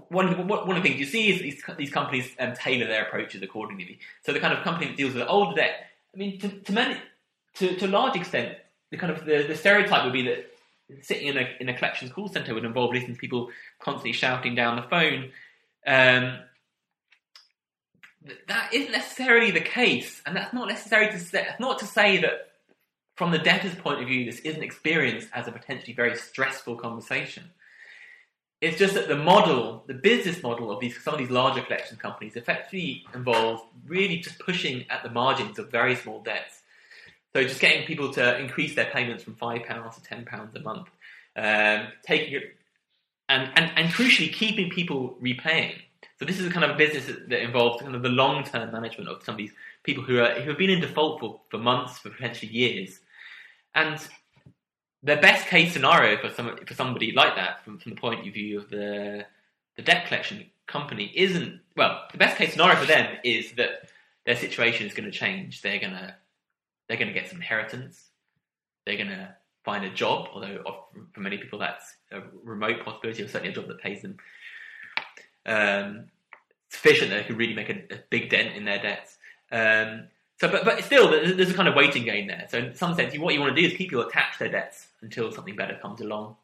one, one of the things you see is these, these companies um, tailor their approaches accordingly. So the kind of company that deals with older debt, I mean, to, to, many, to, to a large extent, the kind of the, the stereotype would be that sitting in a in a collections call center would involve listening to people constantly shouting down the phone. Um, that isn't necessarily the case, and that's not necessary to say, not to say that from the debtor's point of view, this isn't experienced as a potentially very stressful conversation. It's just that the model, the business model of these some of these larger collection companies, effectively involves really just pushing at the margins of very small debts so just getting people to increase their payments from five pounds to ten pounds a month, um, taking it, and, and and crucially keeping people repaying. So this is a kind of business that, that involves kind of the long term management of some of these people who are who have been in default for, for months, for potentially years, and the best case scenario for some for somebody like that, from, from the point of view of the the debt collection company, isn't well. The best case scenario for them is that their situation is going to change. They're going to they're to get some inheritance. They're going to find a job, although for many people that's a remote possibility, or certainly a job that pays them um, sufficient that they could really make a, a big dent in their debts. Um, so, but, but still, there's a kind of waiting game there. So, in some sense, what you want to do is keep people attached to their debts until something better comes along.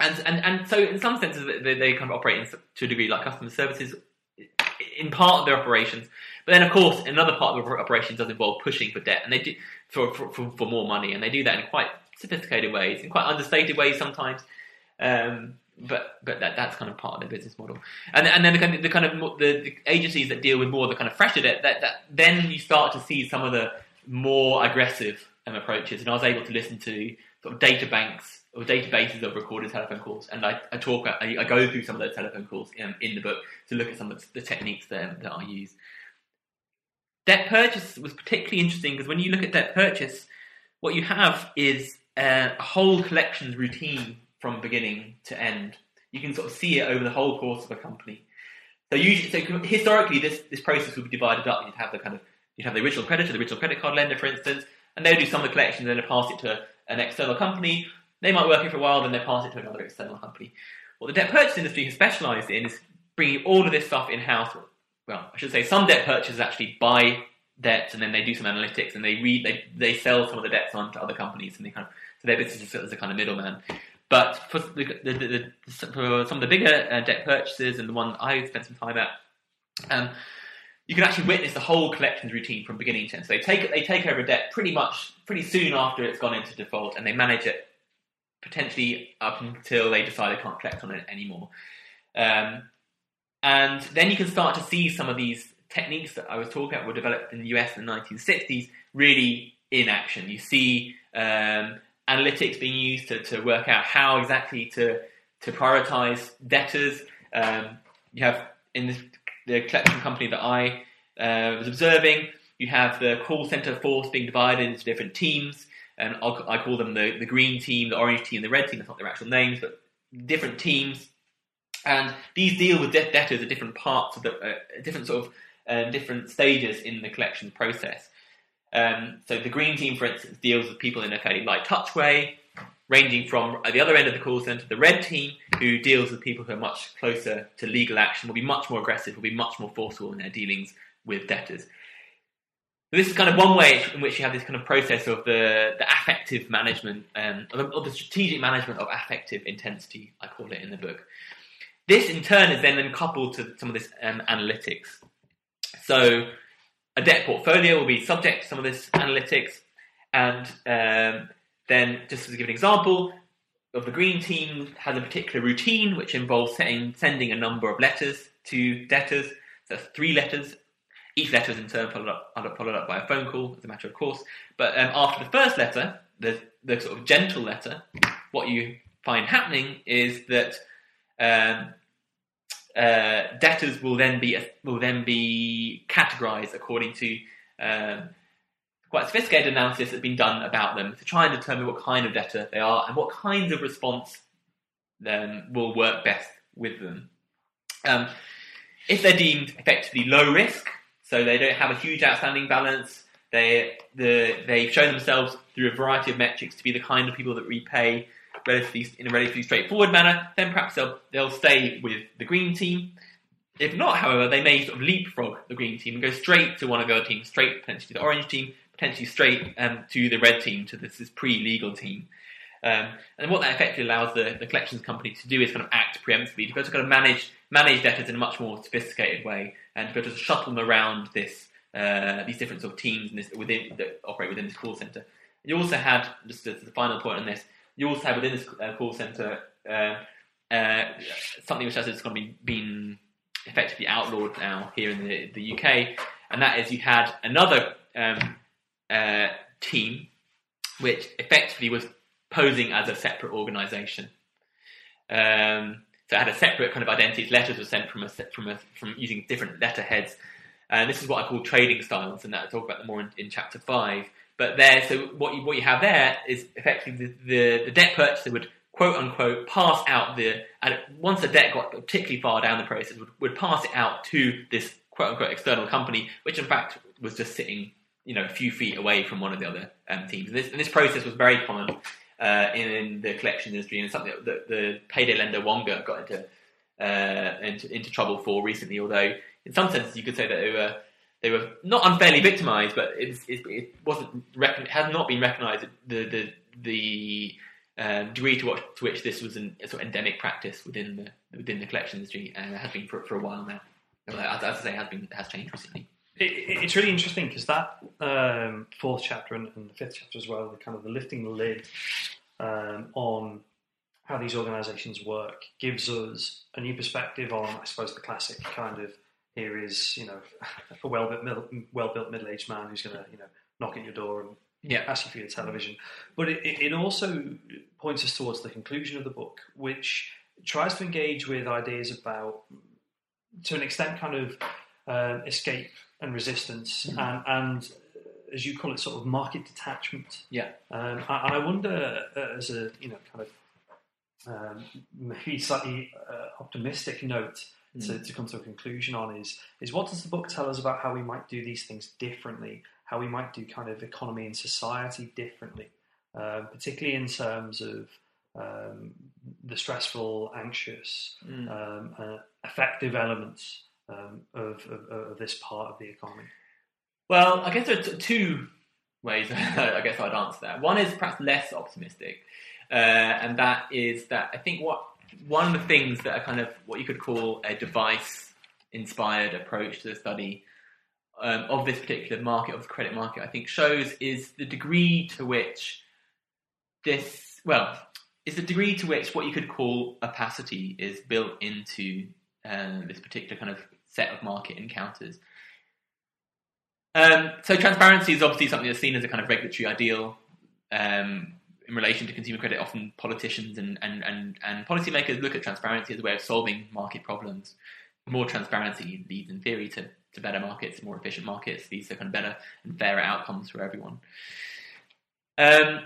And and and so, in some senses, they, they kind of operate in, to a degree like customer services in part of their operations. But then, of course, another part of their operations does involve pushing for debt, and they do for, for, for, more money, and they do that in quite sophisticated ways, in quite understated ways sometimes. Um, but but that that's kind of part of their business model, and and then the kind of the kind of the, the agencies that deal with more of the kind of fresher debt, that, that then you start to see some of the more aggressive um, approaches. And I was able to listen to sort of data banks or databases of recorded telephone calls, and I, I talk, I, I, go through some of those telephone calls in, in the book to look at some of the techniques that, that I use. Debt purchase was particularly interesting because when you look at debt purchase, what you have is uh, a whole collections routine from beginning to end. You can sort of see it over the whole course of a company. So usually, so historically, this, this process would be divided up. You'd have the kind of you'd have the original creditor, the original credit card lender, for instance, and they'll do some of the collections and then pass it to an external company they might work it for a while, then they pass it to another external company. What the debt purchase industry has specialised in is bringing all of this stuff in house. Well, I should say some debt purchasers actually buy debts and then they do some analytics and they read they, they sell some of the debts on to other companies and they kind of so their business is as a kind of middleman. But for, the, the, the, for some of the bigger uh, debt purchases and the one I spent some time at, um, you can actually witness the whole collections routine from beginning to end. So they take they take over a debt pretty much pretty soon after it's gone into default, and they manage it potentially up until they decide they can't collect on it anymore. Um, and then you can start to see some of these techniques that I was talking about were developed in the US in the 1960s really in action. You see um, analytics being used to, to work out how exactly to to prioritize debtors. Um, you have in this, the collection company that I uh, was observing, you have the call center force being divided into different teams, and I'll, I call them the, the green team, the orange team, the red team. That's not their actual names, but different teams. And these deal with debt debtors at different parts of the uh, different sort of uh, different stages in the collection process. Um, so the green team, for instance, deals with people in a fairly light touch way, ranging from at the other end of the call centre, the red team, who deals with people who are much closer to legal action, will be much more aggressive, will be much more forceful in their dealings with debtors. This is kind of one way in which you have this kind of process of the, the affective management, um, or, the, or the strategic management of affective intensity, I call it in the book. This in turn is then, then coupled to some of this um, analytics. So a debt portfolio will be subject to some of this analytics, and um, then just to give an example, of the green team has a particular routine which involves setting, sending a number of letters to debtors. So that's three letters. Each letter is in turn followed up, followed up by a phone call, as a matter of course. But um, after the first letter, the, the sort of gentle letter, what you find happening is that um, uh, debtors will then be will then be categorized according to um, quite sophisticated analysis that's been done about them to try and determine what kind of debtor they are and what kinds of response then will work best with them. Um, if they're deemed effectively low risk, so they don't have a huge outstanding balance, they the, they've shown themselves through a variety of metrics to be the kind of people that repay relatively in a relatively straightforward manner, then perhaps they'll they'll stay with the green team. If not, however, they may sort of leapfrog the green team and go straight to one of the other teams, straight potentially the orange team, potentially straight um, to the red team, to this, this pre-legal team. Um, and what that effectively allows the, the collections company to do is kind of act preemptively, to to kind of manage manage debtors in a much more sophisticated way, and to be able to shuttle them around this uh, these different sort of teams this, within that operate within this call center. You also had just as the final point on this. You also have within this uh, call center uh, uh, something which has kind of been, been effectively outlawed now here in the, the UK, and that is you had another um, uh, team, which effectively was posing as a separate organisation. Um, so it had a separate kind of identity. Letters were sent from a from a from using different letterheads, and this is what I call trading styles, and that I'll talk about them more in, in chapter five. But there, so what you what you have there is effectively the, the, the debt purchaser would quote unquote pass out the and once the debt got particularly far down the process would, would pass it out to this quote unquote external company, which in fact was just sitting you know a few feet away from one of the other um, teams. And this, and this, process was very common uh, in, in, the collection industry, and something that the payday lender Wonga got into, uh, into, into trouble for recently. Although in some senses you could say that they were they were not unfairly victimised, but it, it, it wasn't recon- had not been recognised the the the um, degree to, what, to which this was an, a sort of endemic practice within the within the collection industry, and it has been for, for a while now. As, as I say, has been has changed recently it, it's really interesting because that um, fourth chapter and, and, the fifth chapter as well, the kind of the lifting the lid um, on how these organisations work, gives us a new perspective on, I suppose, the classic kind of here is you know a well built well built middle aged man who's going to you know knock at your door and yeah. ask you for your television. But it, it also points us towards the conclusion of the book, which tries to engage with ideas about, to an extent, kind of uh, escape and resistance, mm-hmm. and, and as you call it, sort of market detachment. Yeah. Um, and I wonder, uh, as a you know kind of um, maybe slightly uh, optimistic note mm. to, to, come to a conclusion on is is what does the book tell us about how we might do these things differently, how we might do kind of economy and society differently, uh, particularly in terms of um, the stressful, anxious, mm. um, uh, affective elements um, of, of, of, this part of the economy? Well, I guess there are t- two ways I guess I'd answer that. One is perhaps less optimistic, uh, and that is that I think what one of the things that are kind of what you could call a device inspired approach to the study um, of this particular market, of the credit market, I think shows is the degree to which this, well, is the degree to which what you could call opacity is built into um, this particular kind of set of market encounters. Um, so transparency is obviously something that's seen as a kind of regulatory ideal um, in relation to consumer credit. Often politicians and, and, and, and policymakers look at transparency as a way of solving market problems. More transparency leads, in theory, to, to better markets, more efficient markets. These are kind of better and fairer outcomes for everyone. Um,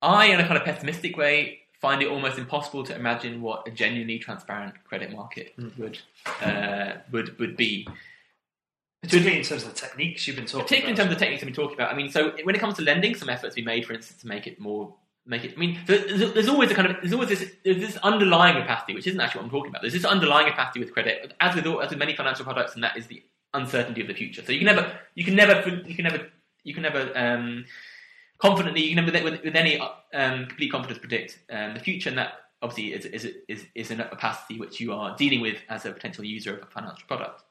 I, in a kind of pessimistic way, find it almost impossible to imagine what a genuinely transparent credit market Mm. would uh, would would be. Particularly in terms of the techniques you've been talking Particularly in about. terms of the techniques we've been talking about. I mean, so when it comes to lending, some efforts be made, for instance, to make it more make it. I mean, there's, there's always a kind of there's always this there's this underlying opacity, which isn't actually what I'm talking about. There's this underlying opacity with credit, as with all, as with many financial products, and that is the uncertainty of the future. So you can never you can never you can never you can never um, confidently you can never with, with any um, complete confidence predict um, the future, and that obviously is is is is an opacity which you are dealing with as a potential user of a financial product.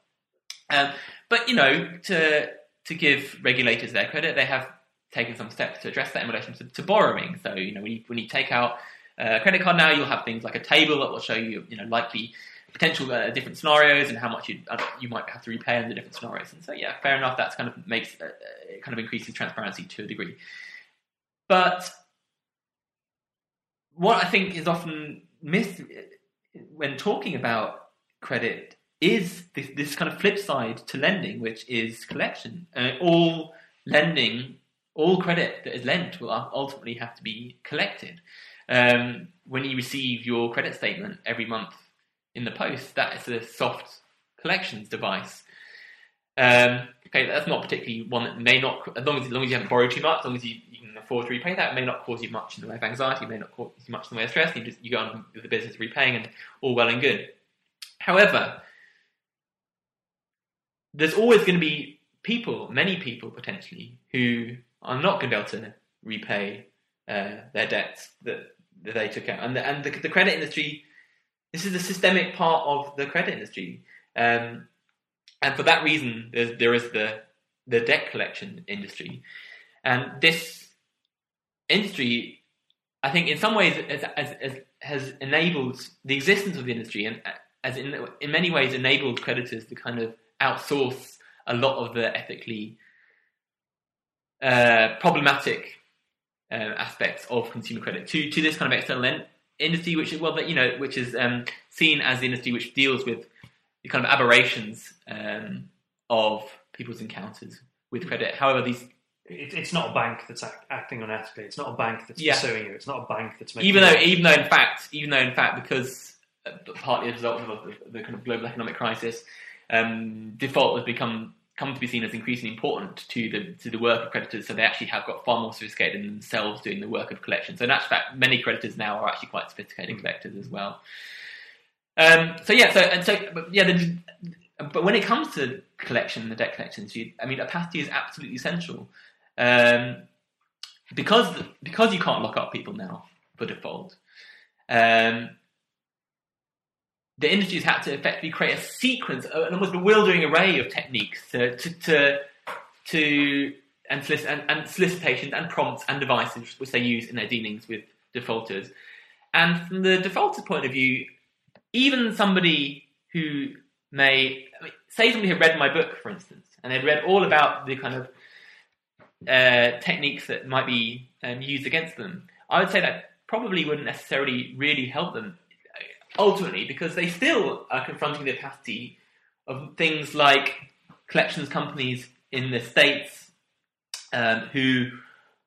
Um, but you know, to to give regulators their credit, they have taken some steps to address that in relation to, to borrowing. So you know, when you when you take out a credit card now, you'll have things like a table that will show you you know likely potential uh, different scenarios and how much you uh, you might have to repay under different scenarios. And so yeah, fair enough. That's kind of makes uh, it kind of increases transparency to a degree. But what I think is often missed when talking about credit is this, this kind of flip side to lending, which is collection. Uh, all lending, all credit that is lent will ultimately have to be collected. Um, when you receive your credit statement every month in the post, that is a soft collections device. Um, okay, that's not particularly one that may not, as long as, as long as you haven't borrowed too much, as long as you, you can afford to repay that, may not cause you much in the way of anxiety, may not cause you much in the way of stress. You just you go on with the business repaying, and all well and good. However, there's always going to be people, many people potentially, who are not going to be able to repay uh, their debts that, that they took out, and the, and the, the credit industry. This is the systemic part of the credit industry. Um, and for that reason, there is the the debt collection industry, and this industry, I think, in some ways, has, has, has enabled the existence of the industry, and as in in many ways enabled creditors to kind of outsource a lot of the ethically uh, problematic uh, aspects of consumer credit to to this kind of external industry, which is well, that you know, which is um, seen as the industry which deals with the kind of aberrations um, of people's encounters with credit. However, these it, it's not a bank that's act, acting unethically. It's not a bank that's Yeah. pursuing you. It's not a bank that's making even though, money. even though in fact, even though in fact, because uh, partly as a result of the, the kind of global economic crisis, um, default has become come to be seen as increasingly important to the to the work of creditors. So they actually have got far more sophisticated in themselves doing the work of collection. So in actual fact, many creditors now are actually quite sophisticated collectors as well. Um, so yeah, so and so but yeah, the, but when it comes to collection, and the debt collections, you, I mean, opacity is absolutely essential. Um, because because you can't lock up people now for default. Um, the industry has had to effectively create a sequence, an almost bewildering array of techniques to to to, to and, solic- and, and solicitations and prompts and devices which they use in their dealings with defaulters. And from the defaulter's point of view, even somebody who may say somebody had read my book, for instance, and they'd read all about the kind of uh, techniques that might be um, used against them, I would say that probably wouldn't necessarily really help them ultimately because they still are confronting the opacity of things like collections companies in the states um, who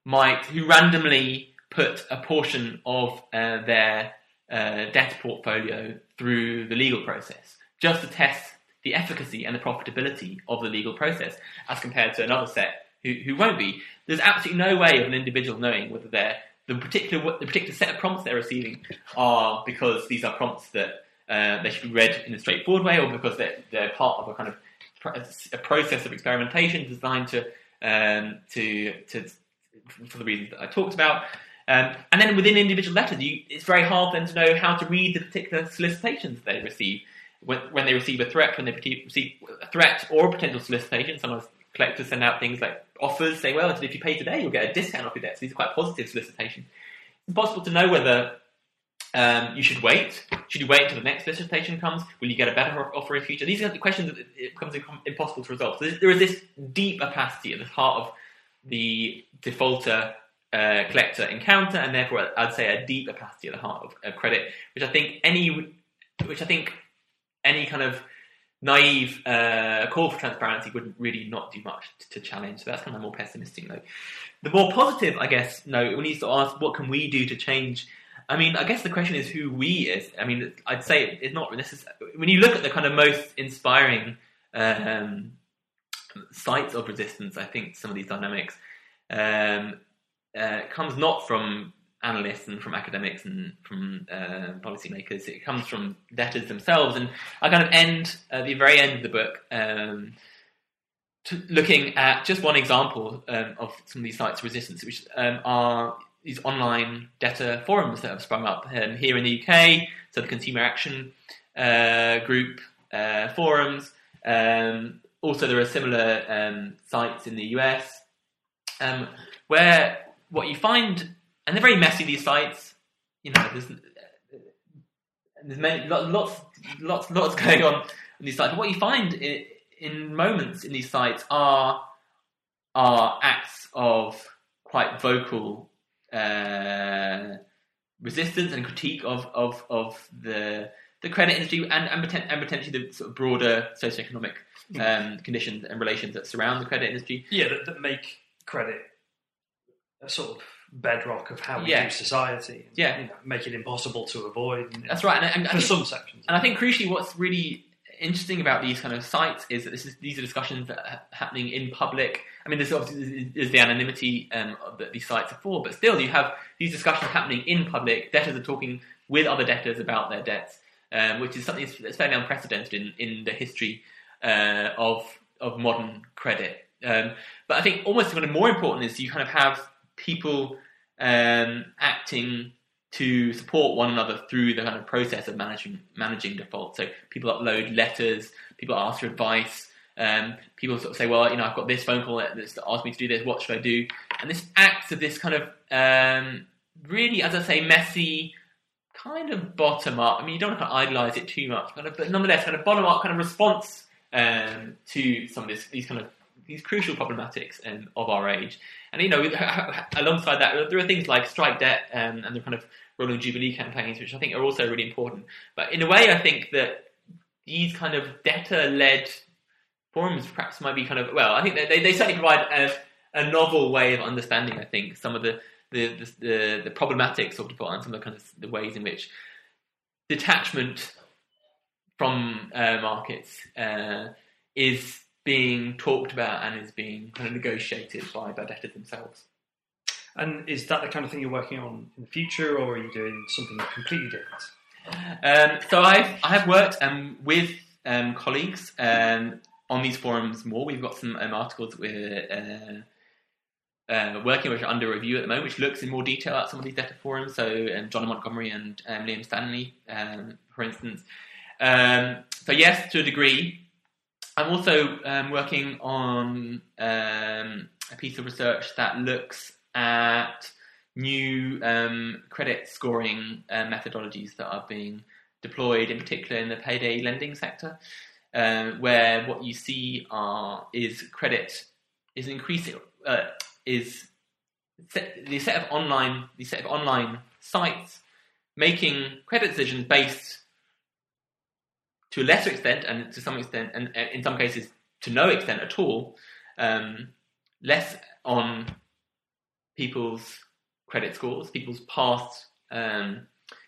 might who randomly put a portion of uh, their uh, debt portfolio through the legal process just to test the efficacy and the profitability of the legal process as compared to another set who, who won't be. There's absolutely no way of an individual knowing whether they're the particular the particular set of prompts they're receiving are because these are prompts that uh, they should be read in a straightforward way, or because they're, they're part of a kind of a process of experimentation designed to um, to to for the reasons that I talked about. Um, and then within individual letters, you, it's very hard then to know how to read the particular solicitations they receive. When, when they receive a threat, when they receive a threat or a potential solicitation, sometimes collectors send out things like offers, say, well, if you pay today, you'll get a discount off your debt. So these are quite positive solicitations. It's impossible to know whether Um, you should wait. Should you wait until the next solicitation comes? Will you get a better offer in future? These are the questions that it becomes impossible to resolve. So there is this deep opacity at the heart of the defaulter uh, collector encounter, and therefore I'd say a deep opacity at the heart of, of credit, which I think any, which I think any kind of naive uh, call for transparency would really not do much to, to challenge. So that's kind of more pessimistic note. The more positive, I guess, note, we need to ask what can we do to change. I mean, I guess the question is who we is. I mean, I'd say it's not necessary. When you look at the kind of most inspiring um, sites of resistance, I think some of these dynamics um, uh, comes not from analysts and from academics and from uh, policymakers. It comes from debtors themselves. And I kind of end at the very end of the book um, looking at just one example um, of some of these sites of resistance, which um, are these online debtor forums that have sprung up um, here in the UK. So the Consumer Action uh, Group uh, forums. Um, also, there are similar um, sites in the US where what you find and they're very messy. These sites, you know, there's there's many lots lots lots going on in these sites. But what you find in, in moments in these sites are are acts of quite vocal uh, resistance and critique of of of the the credit industry and and, poten- and potentially the sort of broader socioeconomic hmm. um, conditions and relations that surround the credit industry. Yeah, that, that make credit a sort of bedrock of how we yeah. do society. And, yeah, you know, make it impossible to avoid. That's right. And, and for some sections, and I think crucially, what's really interesting about these kind of sites is that this is these are discussions that are happening in public. I mean, there's obviously is the anonymity um, that these sites are for, but still, you have these discussions happening in public. Debtors are talking with other debtors about their debts, um, which is something that's fairly unprecedented in, in the history uh, of of modern credit. Um, but I think almost kind of more important is you kind of have people um, acting to support one another through the kind of process of managing managing default. So people upload letters, people ask for advice, um, people sort of say, well, you know, I've got this phone call that's asked me to do this. What should I do? And this acts of this kind of um, really, as I say, messy, kind of bottom up. I mean, you don't want to idolize it too much, kind of, but nonetheless, kind of bottom up kind of response um, to some of this, these kind of these crucial problematics um, of our age. And you know, alongside that, there are things like strike debt um, and the kind of rolling jubilee campaigns, which I think are also really important. But in a way, I think that these kind of debtor-led forums perhaps might be kind of well. I think they they certainly provide a, a novel way of understanding. I think some of the the the, the, the problematics of default and some of the kind of the ways in which detachment from uh, markets uh, is being talked about and is being kind of negotiated by, debtors themselves. And is that the kind of thing you're working on in the future, or are you doing something completely different? Um, so I've I have worked um, with um, colleagues um, on these forums more. We've got some um, articles we're uh, uh, working which are under review at the moment, which looks in more detail at some of these debtor forums. So um, Johnna Montgomerie and Liam Stanley, for instance. so yes, to a degree, I'm also um, working on um, a piece of research that looks at new um, credit scoring uh, methodologies that are being deployed, in particular in the payday lending sector, uh, where what you see are is credit is increasing uh, is set, the set of online the set of online sites making credit decisions based to a lesser extent, and to some extent, and in some cases to no extent at all, um, less on people's credit scores, people's past um,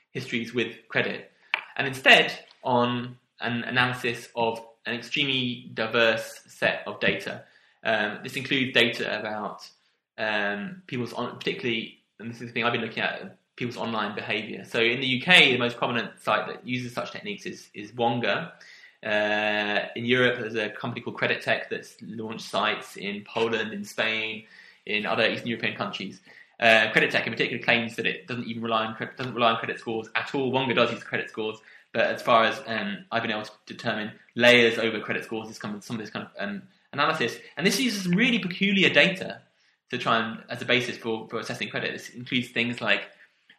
histories with credit, and instead on an analysis of an extremely diverse set of data. Um, this includes data about um, people's, on, particularly, and this is the thing I've been looking at, people's online behaviour. So in the UK, the most prominent site that uses such techniques is, is Wonga. Uh, in Europe, there's a company called Kreditech that's launched sites in Poland, in Spain, in other Eastern European countries. Uh, Kreditech, in particular, claims that it doesn't even rely on doesn't rely on credit scores at all. Wonga does use credit scores, but as far as um, I've been able to determine layers over credit scores, is some of this kind of um, analysis, and this uses really peculiar data to try and as a basis for, for assessing credit. This includes things like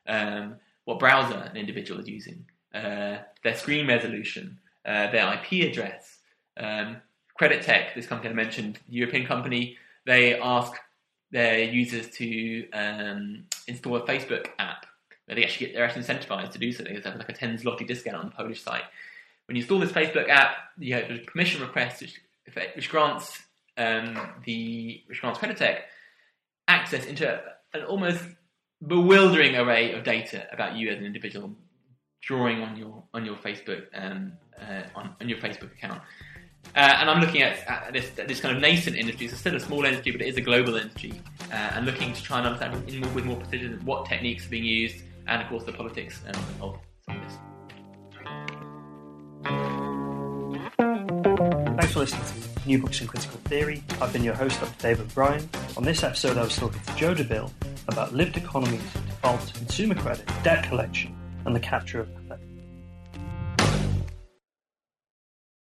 um, what browser an individual is using, uh, their screen resolution, uh, their IP address. Um, Kreditech, this company I mentioned, European company, they ask their users to um, install a Facebook app. They actually get, they're actually incentivized to do so. They have like a 10 zloty discount on the Polish site. When you install this Facebook app, you have a permission request which, which grants um, the which grants Kreditech access into an almost bewildering array of data about you as an individual, drawing on your on your Facebook um, uh, on, on your Facebook account. Uh, and I'm looking at, at, this, this kind of nascent industry. It's still a small industry, but it is a global industry, uh, and looking to try and understand more, with more precision what techniques are being used, and of course the politics um, of some of this. Thanks for listening New Books in Critical Theory. I've been your host, Dr. David Bryan. On this episode, I was talking to Joe Deville about lived economies, default, consumer credit, debt collection, and the capture of